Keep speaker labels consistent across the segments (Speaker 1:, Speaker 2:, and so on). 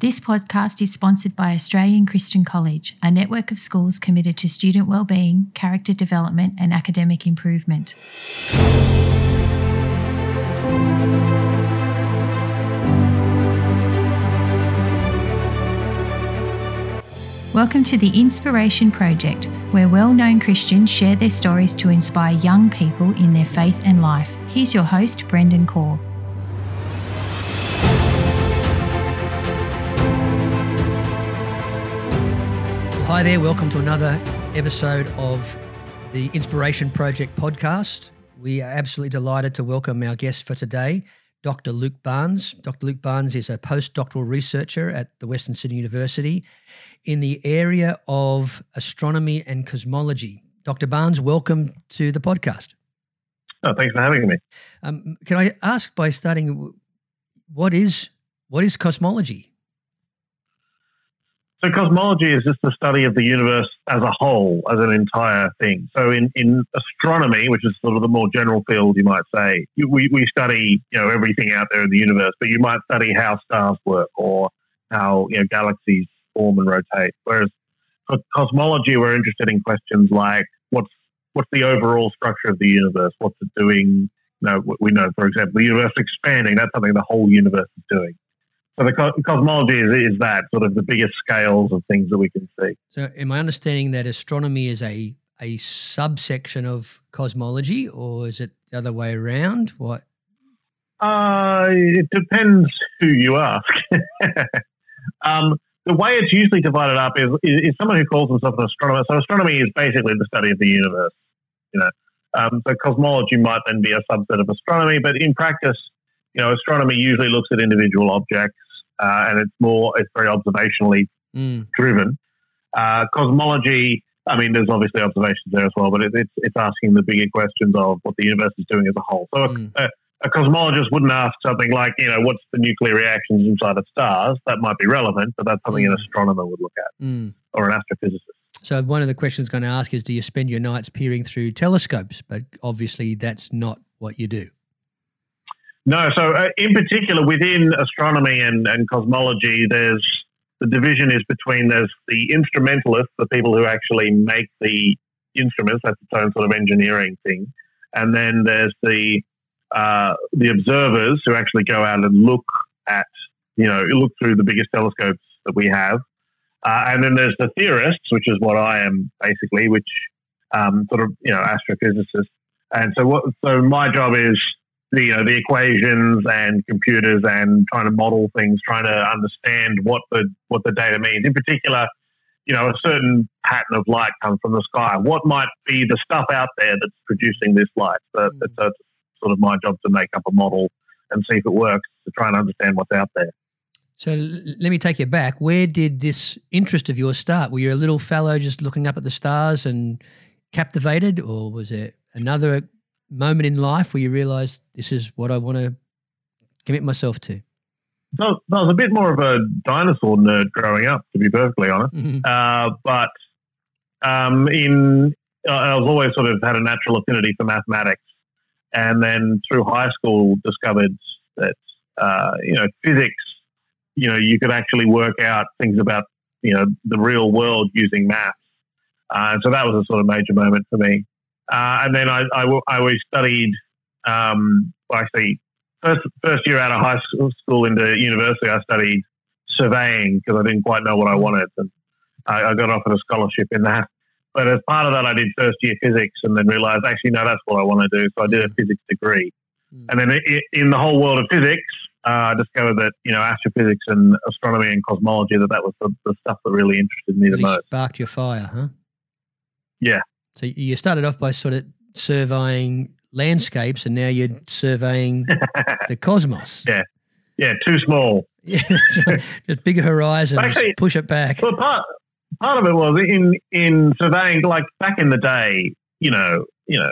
Speaker 1: This podcast is sponsored by Australian Christian College, a network of schools committed to student wellbeing, character development, and academic improvement. Welcome to the Inspiration Project, where well known Christians share their stories to inspire young people in their faith and life. Here's your host, Brendan Core.
Speaker 2: Hi there, welcome to another episode of the Inspiration Project podcast. We are absolutely delighted to welcome our guest for today, Dr. Luke Barnes. Dr. Luke Barnes is a postdoctoral researcher at the Western Sydney University in the area of astronomy and cosmology. Dr. Barnes, welcome to the podcast.
Speaker 3: Oh, thanks for having me.
Speaker 2: Um, can I ask by starting, what is what is cosmology?
Speaker 3: So cosmology is just the study of the universe as a whole, as an entire thing. So in, in astronomy, which is sort of the more general field, you might say, we, we study you know everything out there in the universe, but you might study how stars work or how you know galaxies form and rotate. Whereas for cosmology, we're interested in questions like what's what's the overall structure of the universe? What's it doing? You know, we know, for example, the universe expanding. That's something the whole universe is doing. So the co- cosmology is, is that sort of the biggest scales of things that we can see.
Speaker 2: So, am I understanding that astronomy is a a subsection of cosmology, or is it the other way around? What?
Speaker 3: Uh, it depends who you ask. um, the way it's usually divided up is, is, is someone who calls himself an astronomer. So astronomy is basically the study of the universe. You know, um, so cosmology might then be a subset of astronomy, but in practice, you know, astronomy usually looks at individual objects uh, and it's more it's very observationally mm. driven. Uh, cosmology, I mean, there's obviously observations there as well, but it, it's it's asking the bigger questions of what the universe is doing as a whole. So mm. a, a, cosmologist wouldn't ask something like, you know, what's the nuclear reactions inside of stars? That might be relevant, but that's something mm. an astronomer would look at mm. or an astrophysicist.
Speaker 2: So one of the questions I'm going to ask is, do you spend your nights peering through telescopes? But obviously, that's not what you do.
Speaker 3: No, so uh, in particular within astronomy and, and cosmology, there's the division is between there's the instrumentalists, the people who actually make the instruments, that's its own sort of engineering thing, and then there's the uh, the observers who actually go out and look at you know look through the biggest telescopes that we have, uh, and then there's the theorists, which is what I am basically, which um, sort of you know astrophysicists, and so what so my job is you know, the equations and computers and trying to model things, trying to understand what the what the data means. In particular, you know, a certain pattern of light comes from the sky. What might be the stuff out there that's producing this light? So mm. it's a, sort of my job to make up a model and see if it works to try and understand what's out there.
Speaker 2: So let me take you back. Where did this interest of yours start? Were you a little fellow just looking up at the stars and captivated, or was it another moment in life where you realize this is what I want to commit myself to?
Speaker 3: So, I was a bit more of a dinosaur nerd growing up, to be perfectly honest. Mm-hmm. Uh, but um, in I was always sort of had a natural affinity for mathematics, and then through high school discovered that uh, you know physics. You know, you could actually work out things about you know the real world using maths. Uh, so that was a sort of major moment for me. Uh, and then I, I, I always studied, um, well, actually, first, first year out of high school into university, I studied surveying because I didn't quite know what I wanted. And I, I got offered a scholarship in that. But as part of that, I did first year physics and then realized, actually, no, that's what I want to do. So I did a physics degree. Mm. And then it, in the whole world of physics, uh, I discovered that, you know, astrophysics and astronomy and cosmology, that that was the, the stuff that really interested me really the most.
Speaker 2: Sparked your fire, huh?
Speaker 3: Yeah,
Speaker 2: so you started off by sort of surveying landscapes, and now you're surveying the cosmos.
Speaker 3: Yeah, yeah, too small.
Speaker 2: Yeah, just bigger horizons. Actually, push it back.
Speaker 3: Well, part part of it was in in surveying, like back in the day. You know, you know,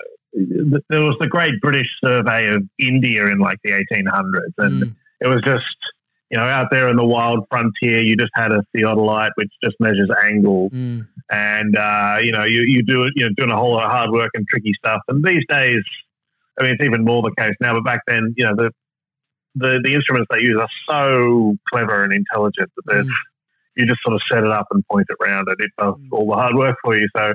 Speaker 3: there was the Great British Survey of India in like the 1800s, and mm. it was just you know, out there in the wild frontier, you just had a theodolite which just measures angles, mm. and uh, you know, you you do it, you know, doing a whole lot of hard work and tricky stuff. And these days, I mean, it's even more the case now. But back then, you know, the the, the instruments they use are so clever and intelligent that mm. you just sort of set it up and point it around and it does mm. all the hard work for you. So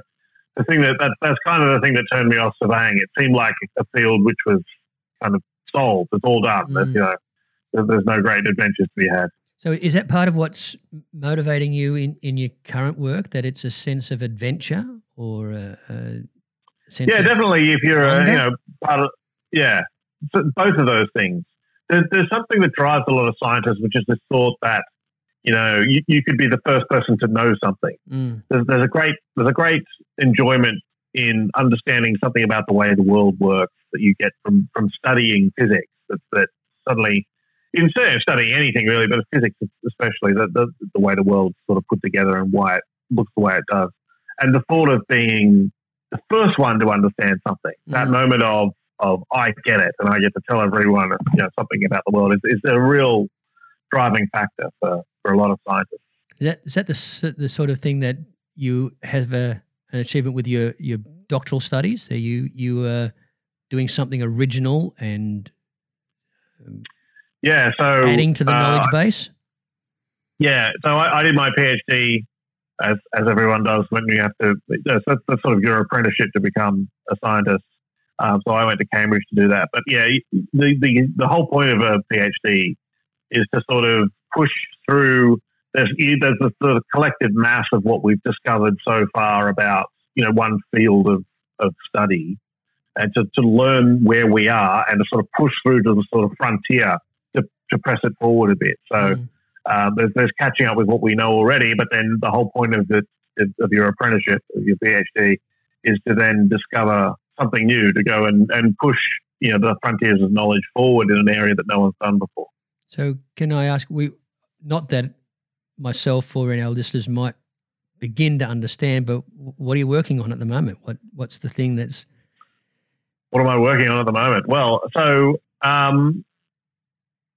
Speaker 3: the thing that, that that's kind of the thing that turned me off surveying. It seemed like a field which was kind of solved. It's all done. Mm. But, you know, there's, no great adventures to be had.
Speaker 2: So is that part of what's motivating you in, in your current work? That it's a sense of adventure or a, a sense?
Speaker 3: Yeah, definitely. If you're, a, you know, part of, yeah, both of those things. There's, there's something that drives a lot of scientists, which is this thought that you know you, you could be the first person to know something. Mm. There's, there's a great there's a great enjoyment in understanding something about the way the world works that you get from from studying physics. That, that suddenly instead of studying anything really, but physics especially, the, the, the way the world's sort of put together and why it looks the way it does. And the thought of being the first one to understand something, mm. that moment of, of I get it and I get to tell everyone you know, something about the world is, is a real driving factor for, for a lot of scientists.
Speaker 2: Is that, is that the, the sort of thing that you have a, an achievement with your, your doctoral studies? Are you, you uh, doing something original and um,
Speaker 3: yeah, so
Speaker 2: adding to the uh, knowledge base.
Speaker 3: Yeah, so I, I, did my PhD as as everyone does when you have to. That's, that's sort of your apprenticeship to become a scientist. Um, so I went to Cambridge to do that. But yeah, the, the the whole point of a PhD is to sort of push through. There's there's the sort of collective mass of what we've discovered so far about you know one field of of study, and to, to learn where we are and to sort of push through to the sort of frontier to press it forward a bit. So mm. um, there's, there's catching up with what we know already, but then the whole point of the of your apprenticeship, of your PhD, is to then discover something new to go and, and push you know the frontiers of knowledge forward in an area that no one's done before.
Speaker 2: So can I ask we not that myself or any our listeners might begin to understand, but what are you working on at the moment? What what's the thing that's
Speaker 3: what am I working on at the moment? Well, so um,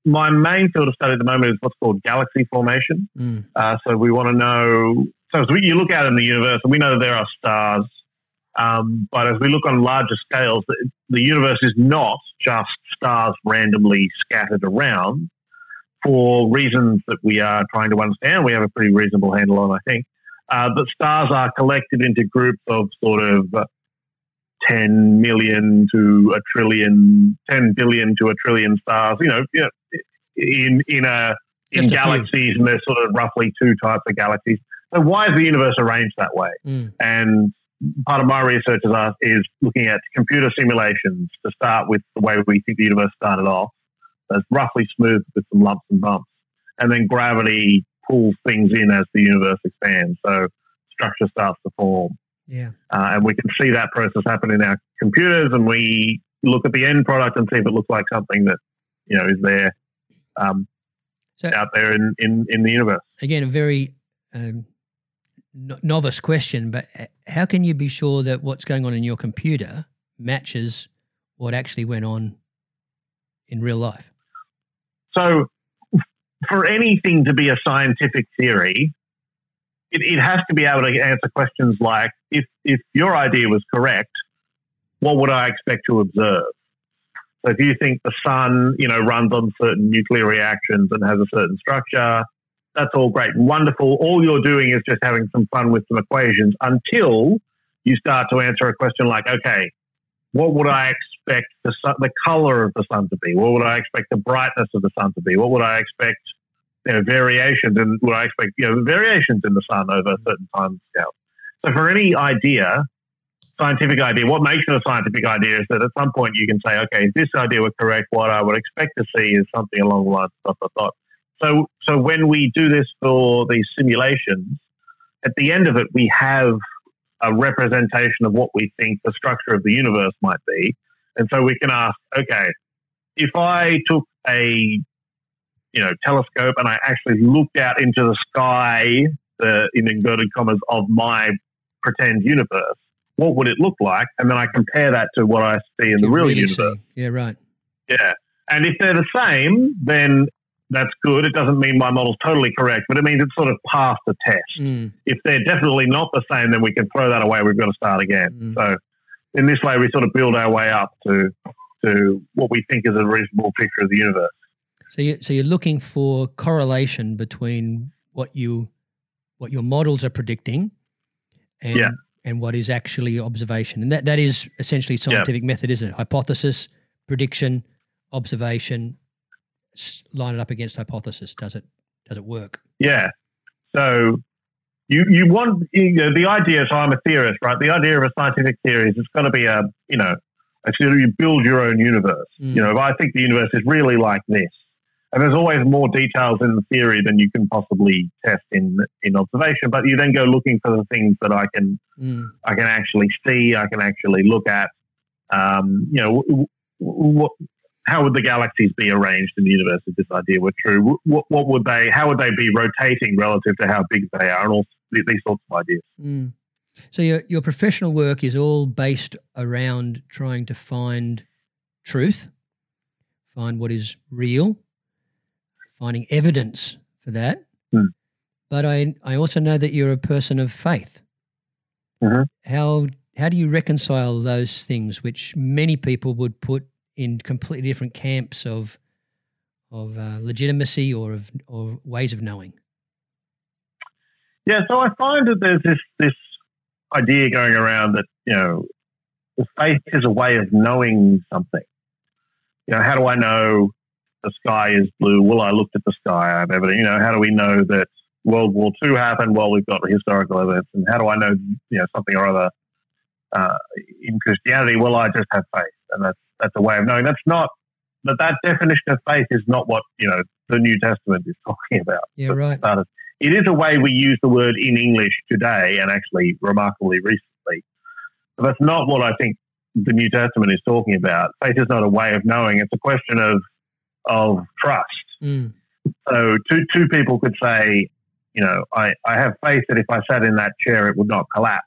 Speaker 3: my main field of study at the moment is what's called galaxy formation. Mm. Uh, so we want to know. So as we, you look out in the universe, and we know that there are stars, um, but as we look on larger scales, the, the, universe is not just stars randomly scattered around. For reasons that we are trying to understand, we have a pretty reasonable handle on, I think. Uh, but stars are collected into groups of sort of 10 million to a trillion, 10 billion to a trillion stars. You know, you know in in a in galaxies, and there's sort of roughly two types of galaxies. So why is the universe arranged that way? Mm. And part of my research is, uh, is looking at computer simulations to start with the way we think the universe started off. That's roughly smooth with some lumps and bumps, and then gravity pulls things in as the universe expands. So structure starts to form.
Speaker 2: Yeah,
Speaker 3: uh, and we can see that process happen in our computers, and we look at the end product and see if it looks like something that you know is there um, so, out there in, in, in the universe.
Speaker 2: Again, a very um, novice question, but uh, how can you be sure that what's going on in your computer matches what actually went on in real life?
Speaker 3: So, for anything to be a scientific theory, it, it has to be able to answer questions like if, if your idea was correct, what would I expect to observe? So if you think the sun, you know, runs on certain nuclear reactions and has a certain structure, that's all great and wonderful. All you're doing is just having some fun with some equations until you start to answer a question like, okay, what would I expect the, sun, the color of the sun to be? What would I expect the brightness of the sun to be? What would I expect you know, variations and would I expect you know variations in the sun over a certain time scales? So for any idea, scientific idea. What makes it a scientific idea is that at some point you can say, okay, if this idea were correct, what I would expect to see is something along the lines of dot, dot, So, so when we do this for these simulations, at the end of it, we have a representation of what we think the structure of the universe might be. And so we can ask, okay, if I took a you know telescope and I actually looked out into the sky, the in inverted commas of my pretend universe, what would it look like? And then I compare that to what I see in the real really universe.
Speaker 2: See. Yeah, right.
Speaker 3: Yeah. And if they're the same, then that's good. It doesn't mean my model's totally correct, but it means it's sort of passed the test. Mm. If they're definitely not the same, then we can throw that away. We've got to start again. Mm. So in this way, we sort of build our way up to to what we think is a reasonable picture of the universe.
Speaker 2: So you so you're looking for correlation between what you what your models are predicting and
Speaker 3: Yeah.
Speaker 2: And what is actually observation. And that, that is essentially scientific method, isn't it? Hypothesis, prediction, observation, line it up against hypothesis. Does it does it work?
Speaker 3: Yeah. So you you want you know, the idea. So I'm a theorist, right? The idea of a scientific theory is it's got to be a you know actually you build your own universe.
Speaker 2: Mm.
Speaker 3: You know, if I think the universe is really like this, and there's always more details in the theory than you can possibly test in in observation. But you then go looking for the things that I can
Speaker 2: Mm.
Speaker 3: I can actually see, I can actually look at. Um, you know, w- w- what, how would the galaxies be arranged in the universe if this idea were true? What, what would they? How would they be rotating relative to how big they are, and all th- these sorts of ideas.
Speaker 2: Mm. So your your professional work is all based around trying to find truth, find what is real, finding evidence for that.
Speaker 3: Hmm.
Speaker 2: But I I also know that you're a person of faith.
Speaker 3: Mhm.
Speaker 2: How how do you reconcile those things, which many people would put in completely different camps of of uh, legitimacy or of or ways of knowing?
Speaker 3: Yeah, so I find that there's this this idea going around that you know, faith is a way of knowing something. You know, how do I know the sky is blue? Well, I looked at the sky. I have evidence. You know, how do we know that World War II happened? Well, we've got historical evidence. And how do I know, you know, something or other uh, in Christianity? Well, I just have faith, and that's that's a way of knowing. That's not that that definition of faith is not what you know the New Testament is talking about
Speaker 2: Yeah, right.
Speaker 3: It is a way we use the word in English today and actually remarkably recently. But that's not what I think the New Testament is talking about. Faith is not a way of knowing, it's a question of of trust.
Speaker 2: Mm.
Speaker 3: So two two people could say, you know, I, I have faith that if I sat in that chair it would not collapse.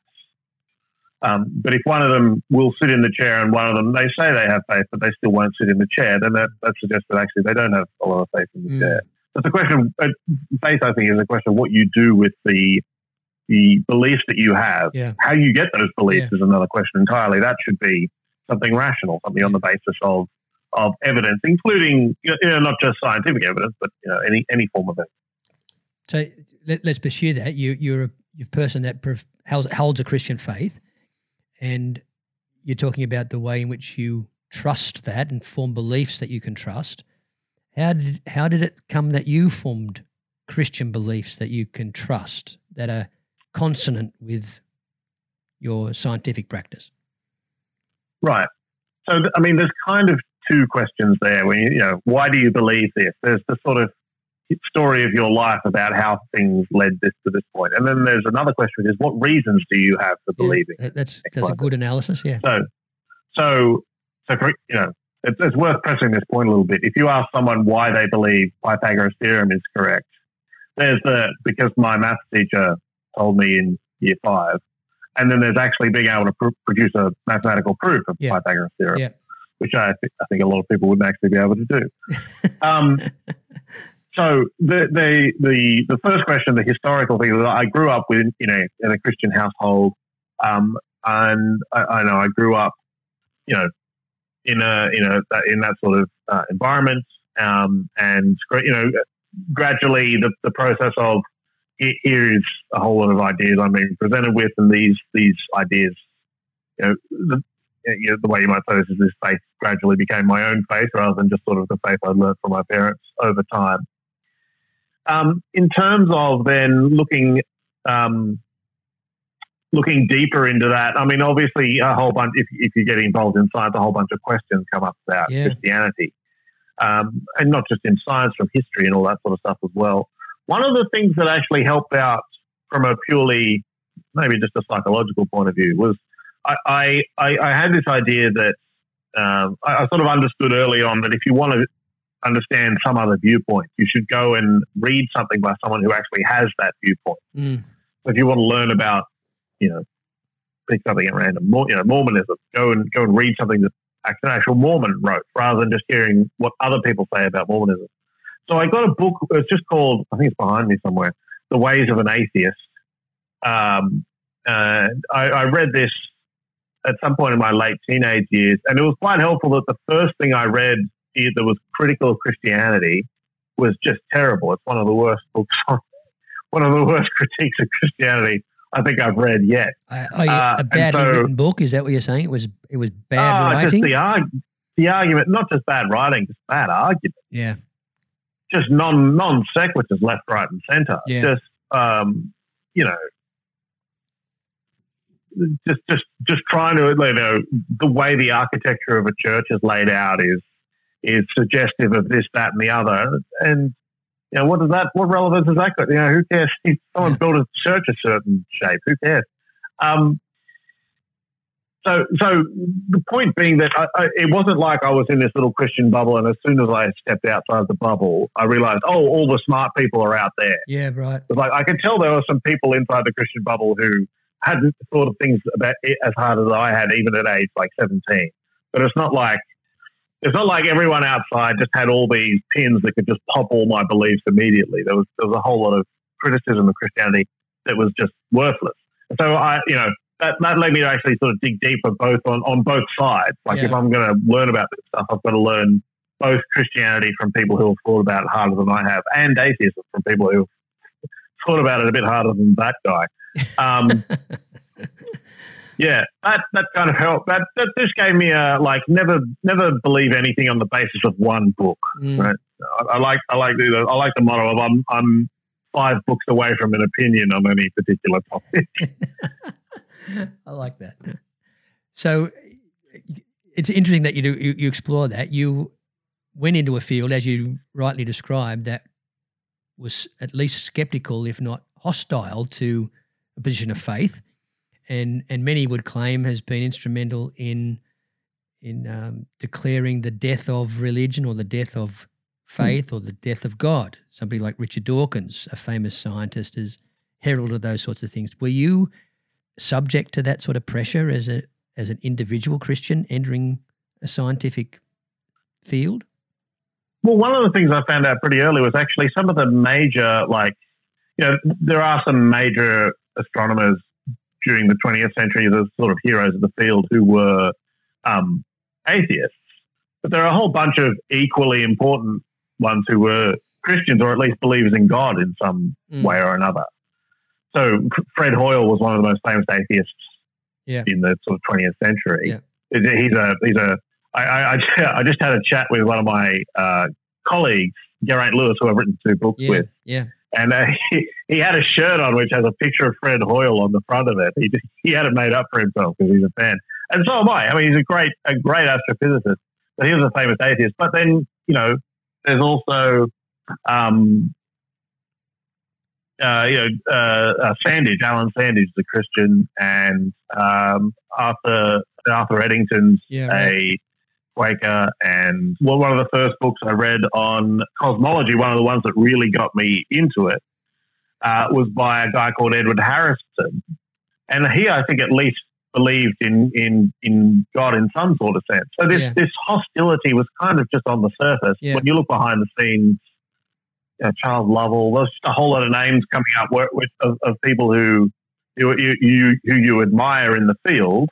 Speaker 3: Um, but if one of them will sit in the chair and one of them they say they have faith but they still won't sit in the chair, then that, that suggests that actually they don't have a lot of faith in the
Speaker 2: Mm.
Speaker 3: chair. It's a question. Uh, faith, I think, is a question of what you do with the the beliefs that you have.
Speaker 2: Yeah.
Speaker 3: How you get those beliefs
Speaker 2: Yeah.
Speaker 3: is another question entirely. That should be something rational, something on the basis of of evidence, including you know, not just scientific evidence, but you know any any form of evidence.
Speaker 2: So let, let's pursue that. You, you're a you're a person that holds a Christian faith, and you're talking about the way in which you trust that and form beliefs that you can trust. How did how did it come that you formed Christian beliefs that you can trust that are consonant with your scientific practice?
Speaker 3: Right. So, I mean, there's kind of two questions there. When you, know, why do you believe this? There's the sort of story of your life about how things led this to this point, and then there's another question: which is what reasons do you have for believing?
Speaker 2: that- that's that's a good analysis. Yeah.
Speaker 3: So, so, so for, you know, it's, it's worth pressing this point a little bit. If you ask someone why they believe Pythagoras' theorem is correct, there's the because my maths teacher told me in year five, and then there's actually being able to pr- produce a mathematical proof of
Speaker 2: Yeah.
Speaker 3: Pythagoras' theorem,
Speaker 2: Yeah.
Speaker 3: Which I, th- I think a lot of people wouldn't actually be able to do. um, so the, the the the first question, the historical thing, is I grew up with you know in a Christian household, um, and I, I know I grew up, you know, in a you know that- in that sort of uh, environment, um, and you know, gradually the, the process of here is a whole lot of ideas I'm being presented with, and these these ideas, you know, the, you know, the way you might say this is this faith gradually became my own faith rather than just sort of the faith I learned from my parents over time. Um, in terms of then looking um, looking deeper into that, I mean, obviously, a whole bunch. If, if you get involved in science, a whole bunch of questions come up about
Speaker 2: Yeah.
Speaker 3: Christianity, um, and not just in science, from history and all that sort of stuff as well. One of the things that actually helped out from a purely, maybe just a psychological point of view, was I I, I, had this idea that um, I, I sort of understood early on that if you want to understand some other viewpoint, you should go and read something by someone who actually has that viewpoint.
Speaker 2: Mm.
Speaker 3: So if you want to learn about, you know, pick something at random, you know, Mormonism, go and go and read something that an actual Mormon wrote, rather than just hearing what other people say about Mormonism. So I got a book. It's just called, I think it's behind me somewhere, "The Ways of an Atheist." Um, and I, I read this at some point in my late teenage years, and it was quite helpful that the first thing I read that was critical of Christianity was just terrible. It's one of the worst books, one of the worst critiques of Christianity I think I've read yet.
Speaker 2: Uh, oh, yeah, a badly so, written book? Is that what you're saying? It was it was bad uh, writing.
Speaker 3: Just the, arg- the argument, not just bad writing, just bad argument.
Speaker 2: Yeah.
Speaker 3: Just non non sequiturs left, right, and centre. Yeah. Just um, you know, just just just trying to you know the way the architecture of a church is laid out is is suggestive of this, that, and the other, and you know, what does that? What relevance has that got? You know, who cares? If someone built a church a certain shape, who cares? Um, so, so the point being that I, I, it wasn't like I was in this little Christian bubble, and as soon as I stepped outside the bubble, I realized, oh, all the smart people are out there.
Speaker 2: Yeah, right.
Speaker 3: Like I could tell there were some people inside the Christian bubble who hadn't thought of things about it as hard as I had, even at age like seventeen. But it's not like it's not like everyone outside just had all these pins that could just pop all my beliefs immediately. There was there was a whole lot of criticism of Christianity that was just worthless. So I, you know, that, that led me to actually sort of dig deeper both on, on both sides. Like yeah. if I'm going to learn about this stuff, I've got to learn both Christianity from people who have thought about it harder than I have, and atheism from people who have thought about it a bit harder than that guy. Um, yeah, that that kind of helped. That that just gave me a like never never believe anything on the basis of one book. Mm. Right? I, I, like I like the I like the motto of I'm I'm five books away from an opinion on any particular topic.
Speaker 2: I like that. So it's interesting that you do you, you explore that. You went into a field as you rightly described that was at least skeptical, if not hostile, to a position of faith and and many would claim has been instrumental in in um, declaring the death of religion or the death of faith mm. or the death of God. Somebody like Richard Dawkins, a famous scientist, has heralded those sorts of things. Were you subject to that sort of pressure as a as an individual Christian entering a scientific field?
Speaker 3: Well, one of the things I found out pretty early was actually some of the major, like, you know, there are some major astronomers during the 20th century the sort of heroes of the field who were um, atheists. But there are a whole bunch of equally important ones who were Christians or at least believers in God in some mm. way or another. So Fred Hoyle was one of the most famous atheists yeah. in the sort of 20th century. Yeah. He's a he's a I, I, I just had a chat with one of my uh, colleagues, Geraint Lewis, who I've written two books
Speaker 2: yeah.
Speaker 3: with.
Speaker 2: Yeah
Speaker 3: and uh, he, he had a shirt on which has a picture of Fred Hoyle on the front of it. He he had it made up for himself because he's a fan, and so am I. I mean, he's a great a great astrophysicist, but he was a famous atheist. But then you know, there's also um, uh, you know, uh, uh, Sandage, Alan Sandage, the Christian, and um, Arthur Arthur Eddington's yeah, right. a Quaker. And well, one of the first books I read on cosmology, one of the ones that really got me into it, uh, was by a guy called Edward Harrison. And he, I think, at least believed in in in God in some sort of sense. So this yeah. this hostility was kind of just on the surface. Yeah. When you look behind the scenes, you know, Charles Lovell, there's just a whole lot of names coming up with, with of, of, people who you, you who you admire in the field,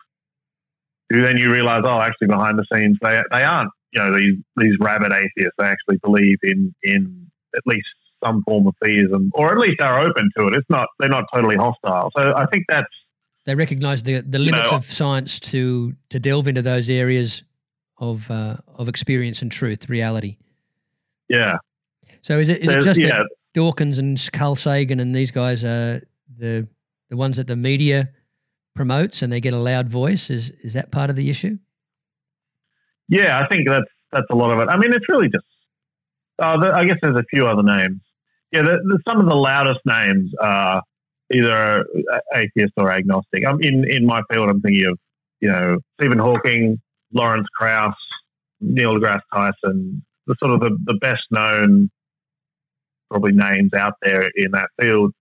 Speaker 3: who then you realize, oh, actually behind the scenes they they aren't, you know, these these rabid atheists. They actually believe in in at least some form of theism, or at least are open to it. It's not they're not totally hostile. So I think that's
Speaker 2: they recognise the the limits you know, of science to to delve into those areas of uh, of experience and truth, reality.
Speaker 3: Yeah.
Speaker 2: So is it is it just yeah. that Dawkins and Carl Sagan and these guys are the the ones that the media promotes and they get a loud voice. Is is that part of the issue?
Speaker 3: Yeah, I think that's that's a lot of it. I mean, it's really just. Uh, the, I guess there's a few other names. Yeah, the, the, some of the loudest names are either atheist or agnostic. I'm in in my field. I'm thinking of you know Stephen Hawking, Lawrence Krauss, Neil deGrasse Tyson, the sort of the, the best known probably names out there in that field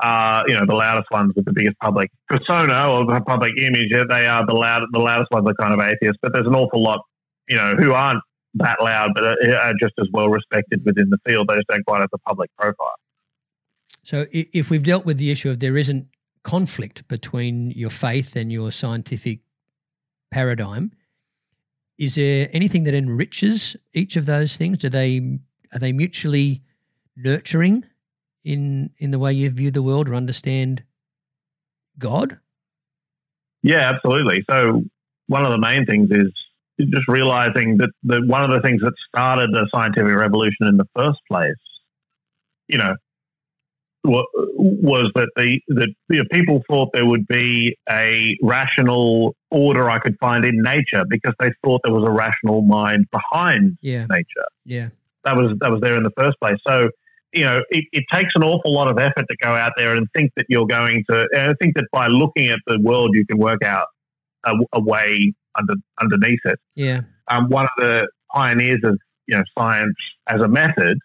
Speaker 3: are you know the loudest ones with the biggest public persona or the public image. They are the loud, the loudest ones are kind of atheists, but there's an awful lot you know who aren't that loud, but are just as well respected within the field. They just don't quite have the public profile.
Speaker 2: So if we've dealt with the issue of there isn't conflict between your faith and your scientific paradigm, is there anything that enriches each of those things? Do they are they mutually nurturing in in the way you view the world or understand God?
Speaker 3: Yeah, absolutely. So one of the main things is just realizing that, that one of the things that started the scientific revolution in the first place, you know, was that the that you know, people thought there would be a rational order I could find in nature because they thought there was a rational mind behind
Speaker 2: yeah.
Speaker 3: nature.
Speaker 2: Yeah,
Speaker 3: that was that was there in the first place. So you know, it, it, takes an awful lot of effort to go out there and think that you're going to. I think that by looking at the world, you can work out a, a way under underneath it.
Speaker 2: Yeah.
Speaker 3: Um, one of the pioneers of you know science as a method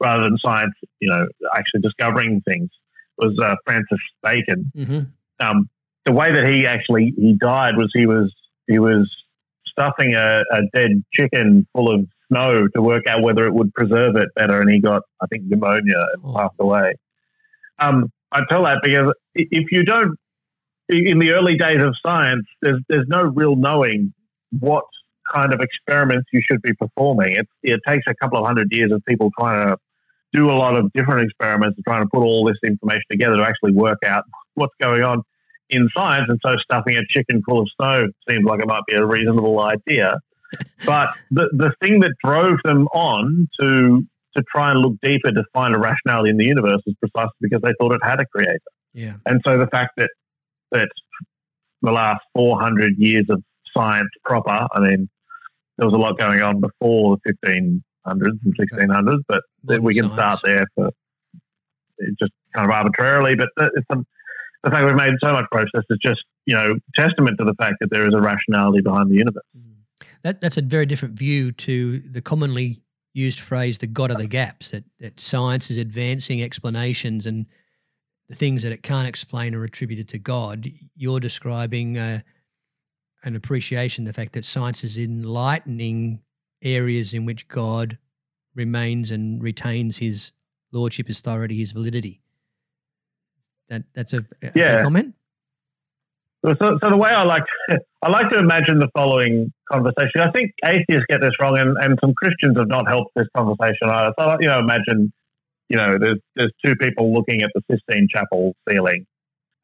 Speaker 3: rather than science, you know, actually discovering things was uh, Francis Bacon.
Speaker 2: Mm-hmm.
Speaker 3: Um, the way that he actually he died was he was he was stuffing a, a, dead chicken full of snow to work out whether it would preserve it better, and he got I think pneumonia and oh. passed away. Um, I tell that because if you don't, in the early days of science, there's there's no real knowing what kind of experiments you should be performing. It, it takes a couple of hundred years of people trying to do a lot of different experiments and trying to put all this information together to actually work out what's going on in science. And so stuffing a chicken full of snow seems like it might be a reasonable idea. But the, the thing that drove them on to to try and look deeper to find a rationality in the universe is precisely because they thought it had a creator.
Speaker 2: Yeah.
Speaker 3: And so the fact that that the last 400 years of science proper, I mean, there was a lot going on before the 15 hundreds and sixteen hundreds, but we can start there for just kind of arbitrarily. But it's the, the fact we've made so much progress is just you know testament to the fact that there is a rationality behind the universe. Mm.
Speaker 2: That that's a very different view to the commonly used phrase "the God of the gaps." That that science is advancing explanations and the things that it can't explain are attributed to God. You're describing uh, an appreciation the fact that science is enlightening areas in which God remains and retains his lordship, his authority, his validity. That that's a, a
Speaker 3: yeah.
Speaker 2: comment.
Speaker 3: So, so the way I like I like to imagine the following conversation. I think atheists get this wrong, and, and some Christians have not helped this conversation either. So you know, imagine you know there's there's two people looking at the Sistine Chapel ceiling,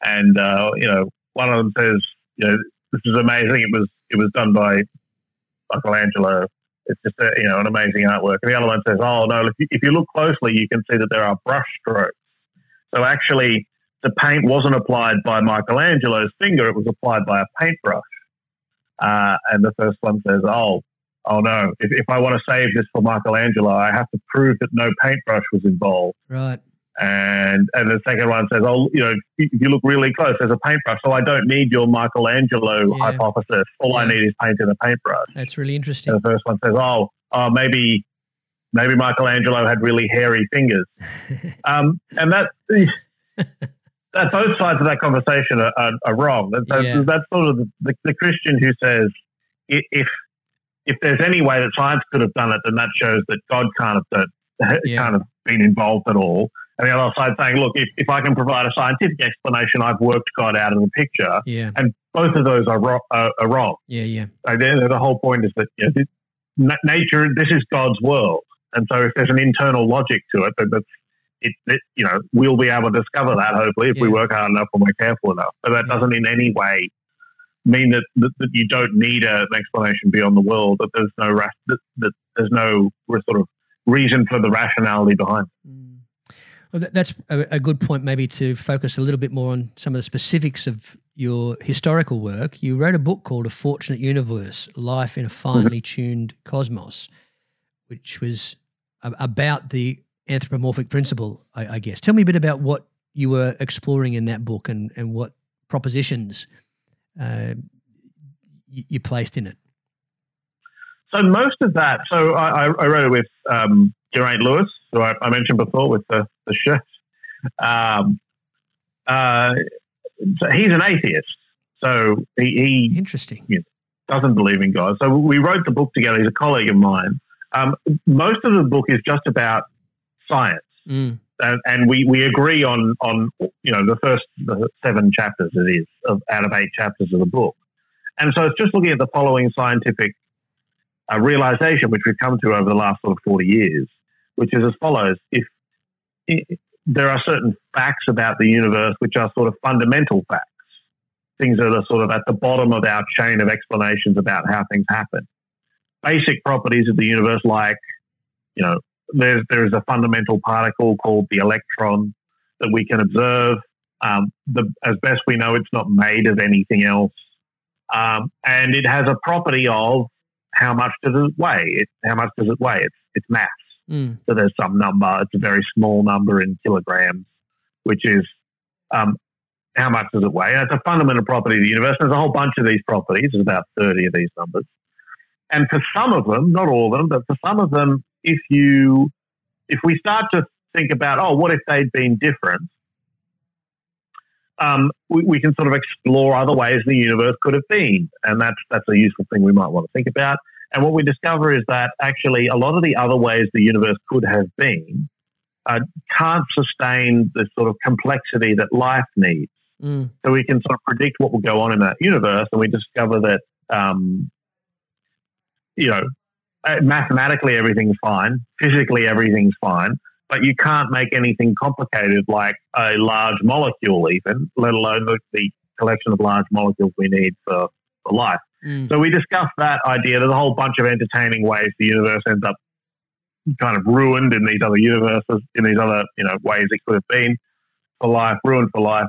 Speaker 3: and uh, you know one of them says, you know, this is amazing. It was it was done by Michelangelo, it's just a, you know an amazing artwork. And the other one says, "Oh no, if you, if you look closely, you can see that there are brush strokes. So actually, the paint wasn't applied by Michelangelo's finger; it was applied by a paintbrush." Uh, and the first one says, "Oh, oh no! If, if I want to save this for Michelangelo, I have to prove that no paintbrush was involved."
Speaker 2: Right.
Speaker 3: And and the second one says, oh, you know, if you look really close, there's a paintbrush. So I don't need your Michelangelo yeah. hypothesis. All yeah. I need is paint and a paintbrush.
Speaker 2: That's really interesting.
Speaker 3: And the first one says, oh, oh maybe maybe Michelangelo had really hairy fingers. um, and that that both sides of that conversation are, are, are wrong. That's, yeah. that's sort of the, the, Christian who says if if there's any way that science could have done it, then that shows that God can't have done, yeah. can't have been involved at all and the other side saying, look, if, if I can provide a scientific explanation, I've worked God out of the picture.
Speaker 2: Yeah.
Speaker 3: And both of those are, ro- uh, are wrong.
Speaker 2: Yeah, yeah.
Speaker 3: So the, the whole point is that you know, this, nature, this is God's world. And so if there's an internal logic to it, that it, it, you know, we'll be able to discover that hopefully if yeah. we work hard enough and we're careful enough. But that doesn't in any way mean that, that, that you don't need a, an explanation beyond the world, that there's no, that, that there's no sort of reason for the rationality behind it. Mm.
Speaker 2: Well, that's a, good point, maybe to focus a little bit more on some of the specifics of your historical work. You wrote a book called A Fortunate Universe Life in a Finely Tuned Cosmos, which was about the anthropomorphic principle, I, I, guess. Tell me a bit about what you were exploring in that book and, and what propositions uh, you, you, placed in it.
Speaker 3: So, most of that, so I, I wrote it with um, Geraint Lewis, who I, I mentioned before with the, the shirt. Um, uh, so he's an atheist. So he,
Speaker 2: he interesting
Speaker 3: you know, doesn't believe in God. So we wrote the book together. He's a colleague of mine. Um, most of the book is just about science,
Speaker 2: mm.
Speaker 3: and, and, we, we agree on on you know the first the seven chapters it is of out of eight chapters of the book, and so it's just looking at the following scientific uh, realization which we've come to over the last sort of forty years which is as follows: if, if there are certain facts about the universe which are sort of fundamental facts, things that are sort of at the bottom of our chain of explanations about how things happen. Basic properties of the universe, like you know, there's there is a fundamental particle called the electron that we can observe. Um, the, as best we know, it's not made of anything else, um, and it has a property of how much does it weigh? It, how much does it weigh? It's it's mass. Mm. So there's some number. It's a very small number in kilograms, which is um, how much does it weigh? And it's a fundamental property of the universe. There's a whole bunch of these properties. There's about 30 of these numbers. And for some of them, not all of them, but for some of them, if you if we start to think about, oh, what if they'd been different? Um, we, we, can sort of explore other ways the universe could have been, and that's that's a useful thing we might want to think about. And what we discover is that actually a lot of the other ways the universe could have been uh, can't sustain the sort of complexity that life needs. Mm. So we can sort of predict what will go on in that universe, and we discover that um, you know mathematically everything's fine, physically everything's fine, but you can't make anything complicated like a large molecule, even, let alone the, the collection of large molecules we need for, for life. Mm. So we discussed that idea. There's a whole bunch of entertaining ways the universe ends up kind of ruined in these other universes, in these other you know ways it could have been for life, ruined for life.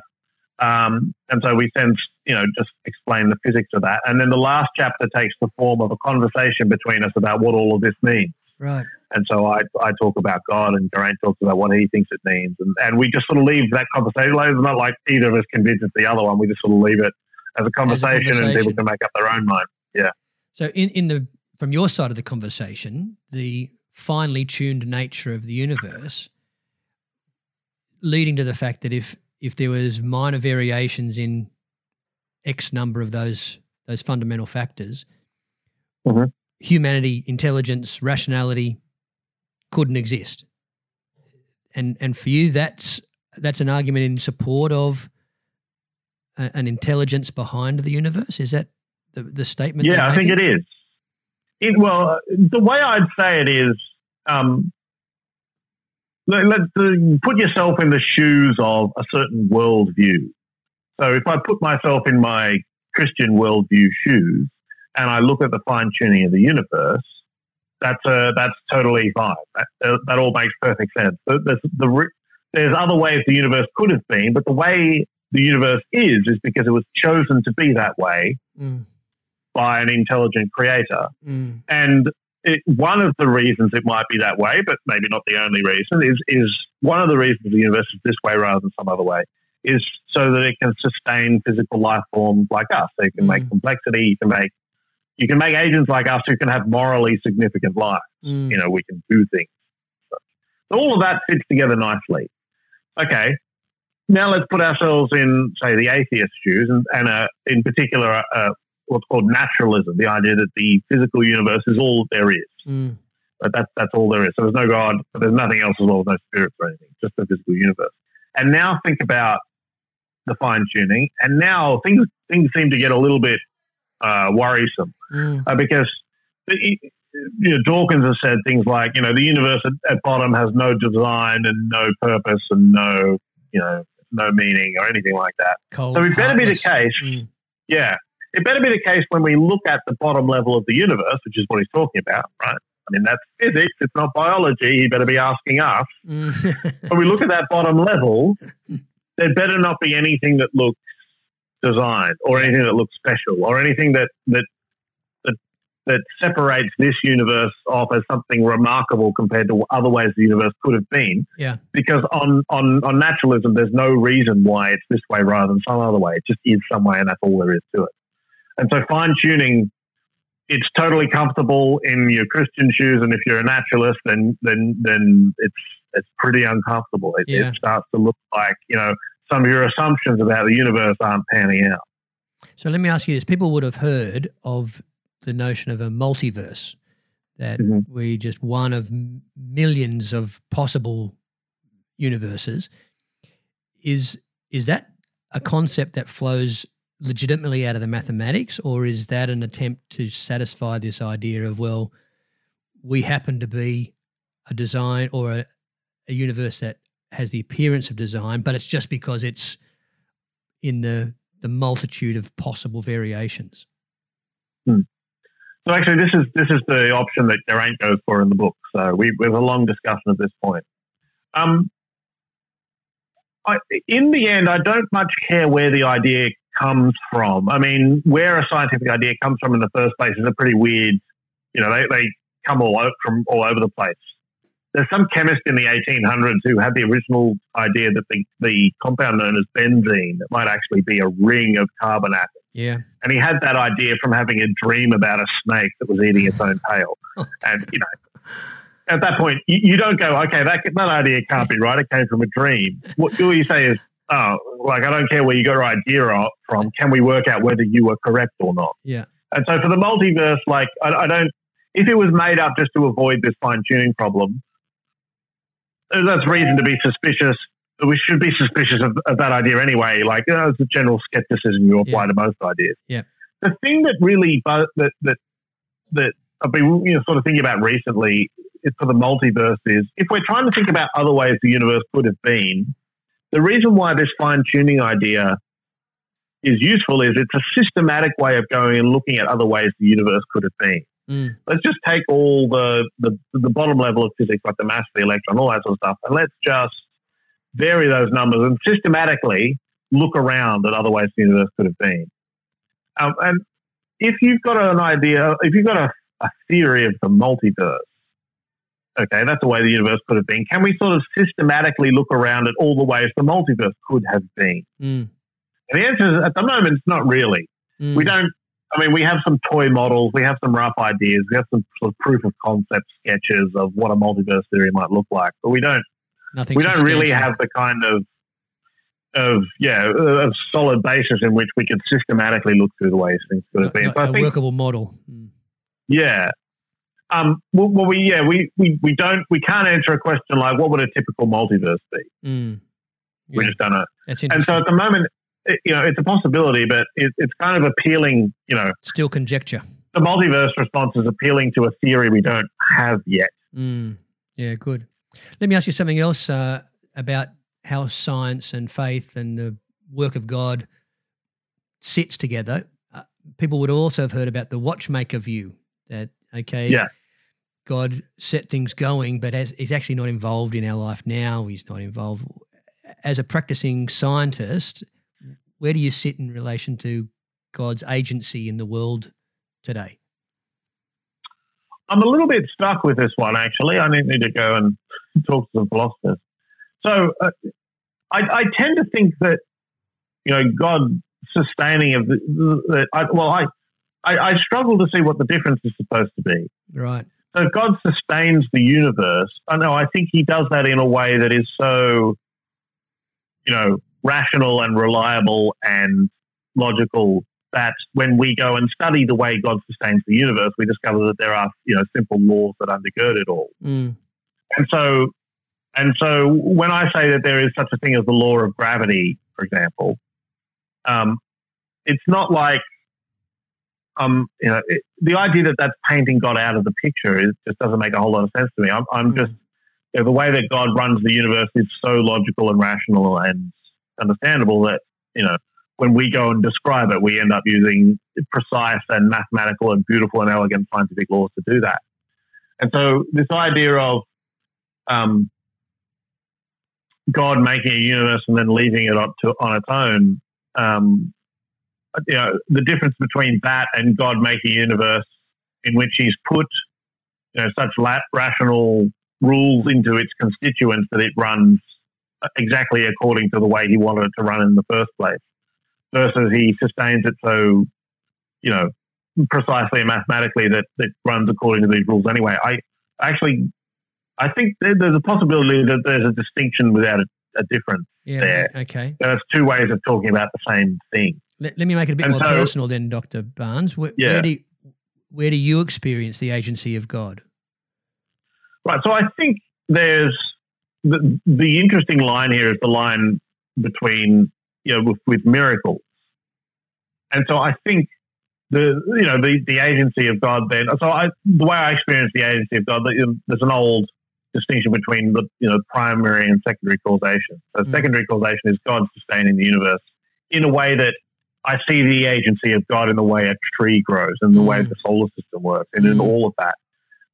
Speaker 3: Um, and so we then, you know, just explain the physics of that. And then the last chapter takes the form of a conversation between us about what all of this means.
Speaker 2: Right.
Speaker 3: And so I, I talk about God and Geraint talks about what he thinks it means. And, and we just sort of leave that conversation. It's not like either of us convinces the other one. We just sort of leave it as a conversation, as a conversation. and people can make up their own mind. Yeah.
Speaker 2: So in, in the from your side of the conversation, the finely tuned nature of the universe leading to the fact that if if there was minor variations in X number of those those fundamental factors, mm-hmm. humanity, intelligence, rationality couldn't exist. And and for you, that's that's an argument in support of a, an intelligence behind the universe. Is that the, the statement?
Speaker 3: Yeah, I think it is. It, well, the way I'd say it is, um, let, us uh, put yourself in the shoes of a certain worldview. So if I put myself in my Christian worldview shoes and I look at the fine tuning of the universe, that's uh, that's totally fine. That, uh, that all makes perfect sense. There's, the, there's other ways the universe could have been, but the way the universe is is because it was chosen to be that way mm. by an intelligent creator. Mm. And it, one of the reasons it might be that way, but maybe not the only reason, is is one of the reasons the universe is this way rather than some other way, is so that it can sustain physical life forms like us. So you can mm. make complexity, you can make you can make agents like us who can have morally significant lives. Mm. You know, we can do things. So all of that fits together nicely. Okay, now let's put ourselves in, say, the atheist shoes, and, and uh, in particular, uh, what's called naturalism, the idea that the physical universe is all there is. Mm. But that's that's all there is. So there's no God, but there's nothing else as well, no spirits or anything, just the physical universe. And now think about the fine tuning, and now things things seem to get a little bit uh, worrisome mm. uh, because the, you know, Dawkins has said things like, you know, the universe at, at, bottom has no design and no purpose and no, you know, no meaning or anything like that. Cold, so it better be the case. Mm. Yeah, it better be the case when we look at the bottom level of the universe, which is what he's talking about, right? I mean, that's physics, it's not biology. He better be asking us. Mm. when we look at that bottom level, there better not be anything that looks designed or anything that looks special or anything that, that, that, that separates this universe off as something remarkable compared to other ways the universe could have been.
Speaker 2: Yeah.
Speaker 3: Because on, on, on naturalism, there's no reason why it's this way rather than some other way. It just is some way, and that's all there is to it. And so fine tuning, it's totally comfortable in your Christian shoes, and if you're a naturalist, then then then it's it's pretty uncomfortable. It, yeah. it starts to look like you know some of your assumptions about the universe aren't panning out.
Speaker 2: So let me ask you this: People would have heard of the notion of a multiverse, that mm-hmm. we just one of millions of possible universes. Is is that a concept that flows legitimately out of the mathematics, or is that an attempt to satisfy this idea of well, we happen to be a design or a, a universe that has the appearance of design, but it's just because it's in the the multitude of possible variations.
Speaker 3: Hmm. So actually, this is this is the option that Geraint goes for in the book. So we, we have a long discussion at this point. Um, I, in the end, I don't much care where the idea comes from. I mean, where a scientific idea comes from in the first place is a pretty weird. You know, they, they come all over, from all over the place. There's some chemist in the 1800s who had the original idea that the, the compound known as benzene might actually be a ring of carbon atoms.
Speaker 2: Yeah.
Speaker 3: And he had that idea from having a dream about a snake that was eating its own tail. Oh, and, you know, at that point, you, you, don't go, okay, that, that idea can't be right. It came from a dream. What do you say is, oh, like, I don't care where you got your idea from. Can we work out whether you were correct or not?
Speaker 2: Yeah.
Speaker 3: And so for the multiverse, like, I, I don't, if it was made up just to avoid this fine tuning problem, uh, that's reason to be suspicious. We should be suspicious of, of that idea anyway. Like, you know, it's a general skepticism you apply yeah. to most ideas.
Speaker 2: Yeah.
Speaker 3: The thing that really, that, that, that I've been, you know, sort of thinking about recently is for the multiverse is if we're trying to think about other ways the universe could have been, the reason why this fine tuning idea is useful is it's a systematic way of going and looking at other ways the universe could have been.
Speaker 2: Mm.
Speaker 3: Let's just take all the, the, the bottom level of physics, like the mass of the electron, all that sort of stuff, and let's just vary those numbers and systematically look around at other ways the universe could have been. Um, and if you've got an idea, if you've got a, a theory of the multiverse, okay, that's the way the universe could have been. Can we sort of systematically look around at all the ways the multiverse could have been?
Speaker 2: Mm.
Speaker 3: And the answer is at the moment, it's not really. Mm. We don't, I mean, we have some toy models, we have some rough ideas, we have some sort of proof of concept sketches of what a multiverse theory might look like, but we don't,
Speaker 2: Nothing
Speaker 3: we don't really have the kind of, of yeah, a solid basis in which we could systematically look through the ways things could have been.
Speaker 2: So a think, workable model. Mm.
Speaker 3: Yeah, um, well, well, we yeah, we, we we don't we can't answer a question like what would a typical multiverse be.
Speaker 2: Mm. Yeah.
Speaker 3: We just don't know.
Speaker 2: That's
Speaker 3: and so at the moment, it, you know, it's a possibility, but it, it's kind of appealing. You know,
Speaker 2: still conjecture.
Speaker 3: The multiverse response is appealing to a theory we don't have yet.
Speaker 2: Mm. Yeah, good. Let me ask you something else uh, about how science and faith and the work of God sits together. Uh, people would also have heard about the watchmaker view that Okay.
Speaker 3: Yeah.
Speaker 2: God set things going, but as he's actually not involved in our life now. He's not involved as a practicing scientist. Where do you sit in relation to God's agency in the world today?
Speaker 3: I'm a little bit stuck with this one, actually. I need to go and talk to some philosophers. So uh, I, I, tend to think that, you know, God sustaining of the, the I, well, I, I, I struggle to see what the difference is supposed to be.
Speaker 2: Right.
Speaker 3: So God sustains the universe, I know I think He does that in a way that is so, you know, rational and reliable and logical that when we go and study the way God sustains the universe, we discover that there are you know simple laws that undergird it all.
Speaker 2: Mm.
Speaker 3: And so, and so when I say that there is such a thing as the law of gravity, for example, um, it's not like um, you know, it, the idea that that painting got out of the picture is, just doesn't make a whole lot of sense to me. I'm, I'm mm. just you know, the way that God runs the universe is so logical and rational and understandable that you know when we go and describe it, we end up using precise and mathematical and beautiful and elegant scientific laws to do that. And so this idea of um, God making a universe and then leaving it up to on its own um, you know, the difference between that and God making a universe in which He's put you know, such rational rules into its constituents that it runs exactly according to the way He wanted it to run in the first place, versus He sustains it so, you know, precisely and mathematically that it runs according to these rules anyway. I actually, I think there's a possibility that there's a distinction without a, a difference
Speaker 2: yeah,
Speaker 3: there.
Speaker 2: Okay.
Speaker 3: There's two ways of talking about the same thing.
Speaker 2: Let, let me make it a bit and more so, personal then, Dr. Barnes. Where,
Speaker 3: yeah.
Speaker 2: where, do you, where do you experience the agency of God?
Speaker 3: Right. So I think there's the, the interesting line here is the line between, you know, with, with miracles. And so I think the you know the, the agency of God then. So I, the way I experience the agency of God, there's an old distinction between the you know primary and secondary causation. So mm. secondary causation is God sustaining the universe in a way that I see the agency of God in the way a tree grows and the mm. way the solar system works and mm. in all of that.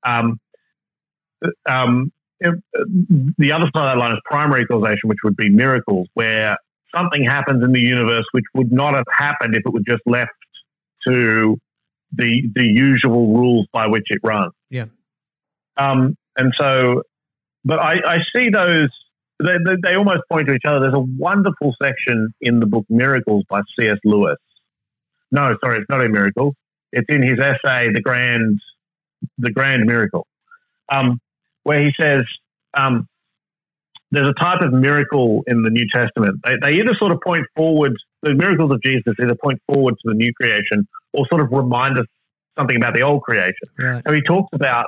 Speaker 3: Um, um, the other side of that line is primary causation, which would be miracles, where something happens in the universe which would not have happened if it were just left to the the usual rules by which it runs.
Speaker 2: Yeah.
Speaker 3: Um, and so, but I, I see those. They, they, they, almost point to each other. There's a wonderful section in the book Miracles by C.S. Lewis. No, sorry, it's not a miracle. It's in his essay, The Grand, The Grand Miracle, um, where he says um, there's a type of miracle in the New Testament. They, they either sort of point forward, the miracles of Jesus either point forward to the new creation or sort of remind us something about the old creation. Right. So he talks about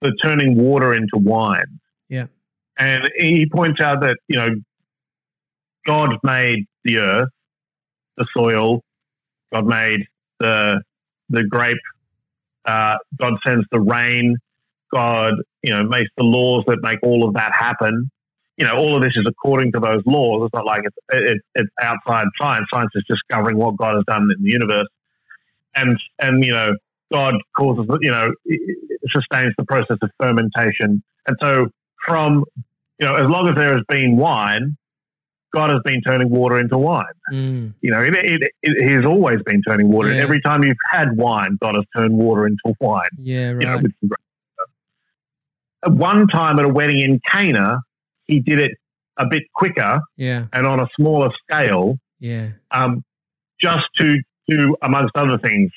Speaker 3: the turning water into wine. And he points out that, you know, God made the earth, the soil, God made the the grape, uh, God sends the rain, God, you know, makes the laws that make all of that happen. You know, all of this is according to those laws. It's not like it's, it, it's outside science. Science is discovering what God has done in the universe and and you know God causes you know sustains the process of fermentation, and so from you know as long as there has been wine, God has been turning water into wine. Mm. You know, it, it, it, He has always been turning water. Yeah. Every time you've had wine, God has turned water into wine.
Speaker 2: Yeah, right. You know,
Speaker 3: at one time at a wedding in Cana, He did it a bit quicker,
Speaker 2: yeah,
Speaker 3: and on a smaller scale,
Speaker 2: yeah,
Speaker 3: um, just to to, amongst other things,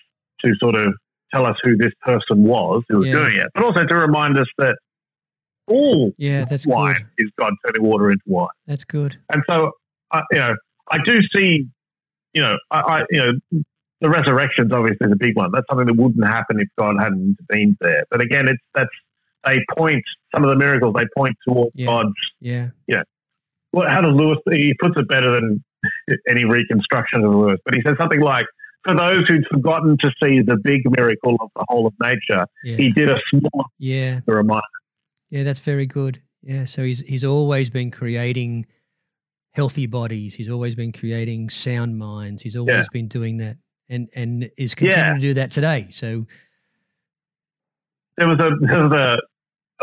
Speaker 3: to sort of tell us who this person was who was yeah. doing it, but also to remind us that all
Speaker 2: yeah, that's
Speaker 3: wine
Speaker 2: good.
Speaker 3: is God turning water into wine.
Speaker 2: That's good.
Speaker 3: And so, uh, you know, I do see, you know, I, I, you know, the resurrection's obviously the big one. That's something that wouldn't happen if God hadn't intervened there. But again, it's that's they point some of the miracles they point towards
Speaker 2: yeah.
Speaker 3: God's.
Speaker 2: Yeah.
Speaker 3: Yeah. Well, how does Lewis? He puts it better than any reconstruction of Lewis, but he says something like, for those who'd forgotten to see the big miracle of the whole of nature, yeah. he did a small
Speaker 2: yeah
Speaker 3: reminder.
Speaker 2: Yeah, that's very good. Yeah, so he's he's always been creating healthy bodies. He's always been creating sound minds. He's always yeah. been doing that, and and is continuing yeah. to do that today. So
Speaker 3: there was a there was a,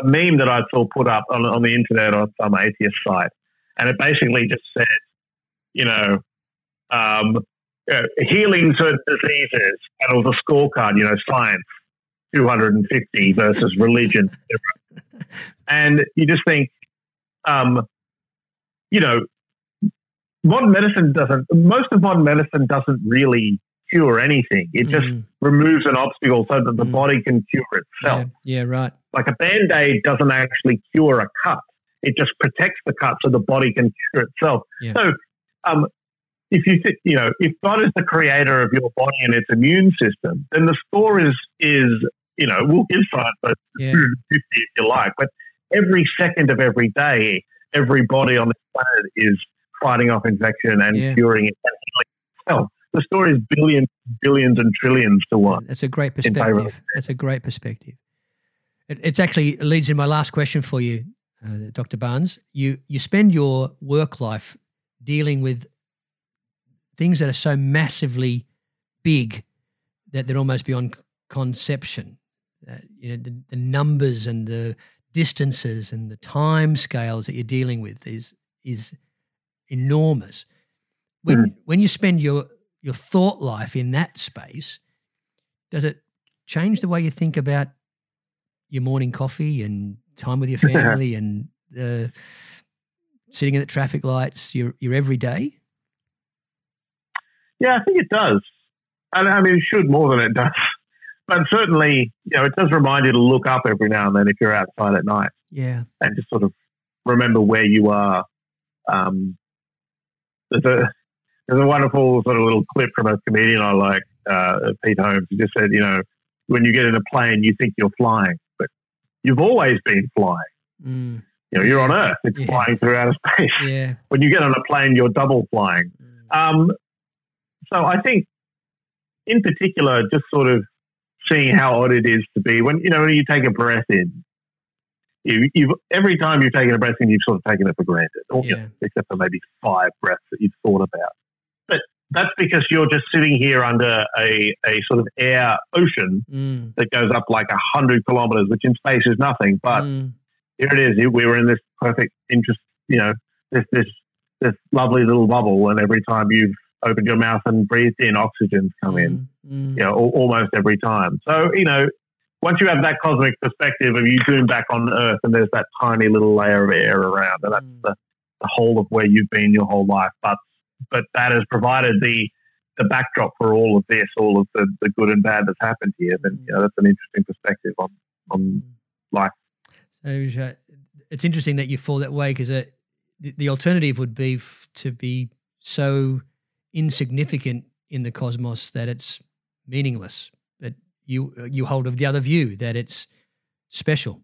Speaker 3: a meme that I saw put up on on the internet on some atheist site, and it basically just said, you know, um, uh, healing certain diseases, and it was a scorecard, you know, science, 250 versus religion. And you just think, um, you know, modern medicine doesn't, most of modern medicine doesn't really cure anything. It just mm. removes an obstacle so that the mm. body can cure itself.
Speaker 2: Yeah, yeah, right.
Speaker 3: Like a band aid doesn't actually cure a cut, it just protects the cut so the body can cure itself. Yeah. So, um, if you th- you know if God is the creator of your body and its immune system, then the score is is you know we'll give science but yeah. 250 if you like, but every second of every day, everybody on the planet is fighting off infection and yeah. curing it and healing itself. The story is billions, billions, and trillions to one.
Speaker 2: That's a great perspective. That's a great perspective. It, it's actually leads in my last question for you, uh, Dr. Barnes. You you spend your work life dealing with things that are so massively big that they're almost beyond conception. Uh, you know, the, the, numbers and the distances and the time scales that you're dealing with is is enormous. When mm. when you spend your your thought life in that space, does it change the way you think about your morning coffee and time with your family and uh, sitting in the traffic lights, your your everyday?
Speaker 3: Yeah, I think it does. And I mean, it should more than it does. But certainly, you know, it does remind you to look up every now and then if you're outside at night.
Speaker 2: Yeah.
Speaker 3: And just sort of remember where you are. Um, there's a there's a wonderful sort of little clip from a comedian I like, uh, Pete Holmes. He just said, you know, when you get in a plane, you think you're flying, but you've always been flying. Mm. You know, you're on Earth. It's yeah. flying through outer space.
Speaker 2: Yeah.
Speaker 3: When you get on a plane, you're double flying. Mm. Um, so I think, in particular, just sort of seeing how odd it is to be when you know when you take a breath in, you, you've every time you've taken a breath in, you've sort of taken it for granted, or
Speaker 2: Yeah.
Speaker 3: except for maybe five breaths that you've thought about. But that's because you're just sitting here under a, a sort of air ocean
Speaker 2: Mm,
Speaker 3: that goes up like a hundred kilometers, which in space is nothing. But
Speaker 2: mm,
Speaker 3: here it is. We were in this perfect interest, you know, this this this lovely little bubble, and every time you've opened your mouth and breathed in, oxygen's come in.
Speaker 2: mm, mm.
Speaker 3: You know, al- almost every time. So you know, once you have that cosmic perspective of you zoom back on Earth, and there's that tiny little layer of air around, and that's
Speaker 2: Mm.
Speaker 3: the, the whole of where you've been your whole life. But but that has provided the the backdrop for all of this, all of the, the good and bad that's happened here. Then you know, that's an interesting perspective on on life.
Speaker 2: So it's interesting that you fall that way because uh, the, the alternative would be f- to be so insignificant in the cosmos that it's meaningless. That you you hold of the other view that it's special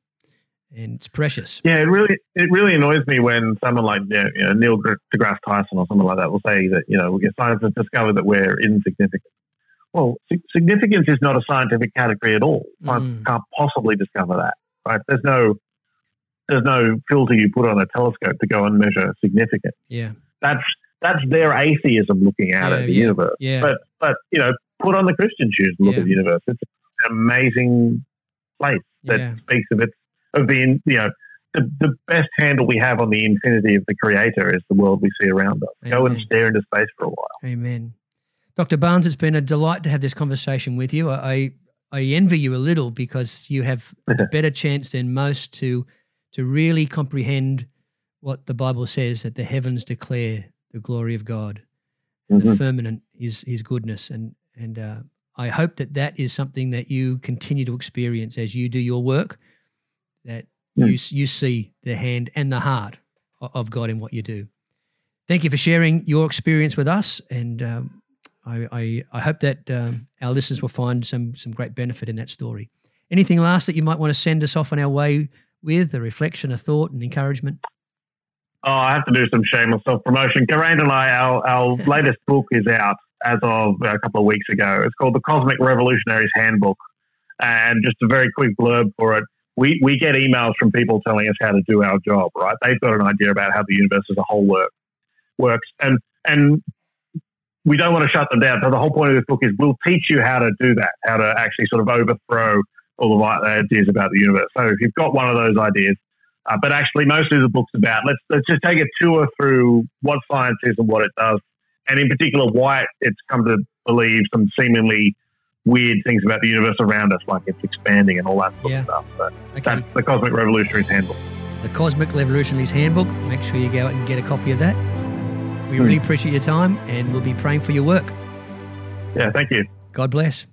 Speaker 2: and it's precious.
Speaker 3: Yeah, it really it really annoys me when someone like you know, Neil deGrasse Tyson or someone like that will say that you know science has discovered that we're insignificant. Well, sig- significance is not a scientific category at all. Science
Speaker 2: Mm.
Speaker 3: can't possibly discover that. Right? There's no there's no filter you put on a telescope to go and measure significance.
Speaker 2: Yeah,
Speaker 3: That's that's their atheism looking out
Speaker 2: Yeah,
Speaker 3: at the
Speaker 2: yeah,
Speaker 3: universe.
Speaker 2: yeah.
Speaker 3: But but you know, put on the Christian shoes and look at the universe. It's an amazing place that speaks of its of being you know the, the best handle we have on the infinity of the creator is the world we see around us. Go and stare into space for a while.
Speaker 2: Amen. Dr. Barnes, it's been a delight to have this conversation with you. I I envy you a little because you have a better chance than most to to really comprehend what the Bible says that the heavens declare the glory of God, and the
Speaker 3: Mhm.
Speaker 2: firmament is His goodness, and and uh, I hope that that is something that you continue to experience as you do your work. That
Speaker 3: Mm.
Speaker 2: you you see the hand and the heart of God in what you do. Thank you for sharing your experience with us, and um, I, I I hope that um, our listeners will find some some great benefit in that story. Anything last that you might want to send us off on our way with a reflection, a thought, and encouragement?
Speaker 3: Oh, I have to do some shameless self promotion. Geraint and I, our, our latest book is out as of a couple of weeks ago. It's called The Cosmic Revolutionary's Handbook. And just a very quick blurb for it. We, we get emails from people telling us how to do our job, right? They've got an idea about how the universe as a whole work, works. And, and we don't want to shut them down. So the whole point of this book is we'll teach you how to do that, how to actually sort of overthrow all the right ideas about the universe. So if you've got one of those ideas, uh, but actually, mostly the book's about let's let's just take a tour through what science is and what it does, and in particular why it's come to believe some seemingly weird things about the universe around us, like it's expanding and all that sort
Speaker 2: Yeah.
Speaker 3: of stuff. So
Speaker 2: Okay.
Speaker 3: that's the Cosmic Revolutionary's Handbook.
Speaker 2: the Cosmic Revolutionary's Handbook. Make sure you go out and get a copy of that. We
Speaker 3: Hmm.
Speaker 2: really appreciate your time and we'll be praying for your work.
Speaker 3: Yeah, thank you.
Speaker 2: God bless.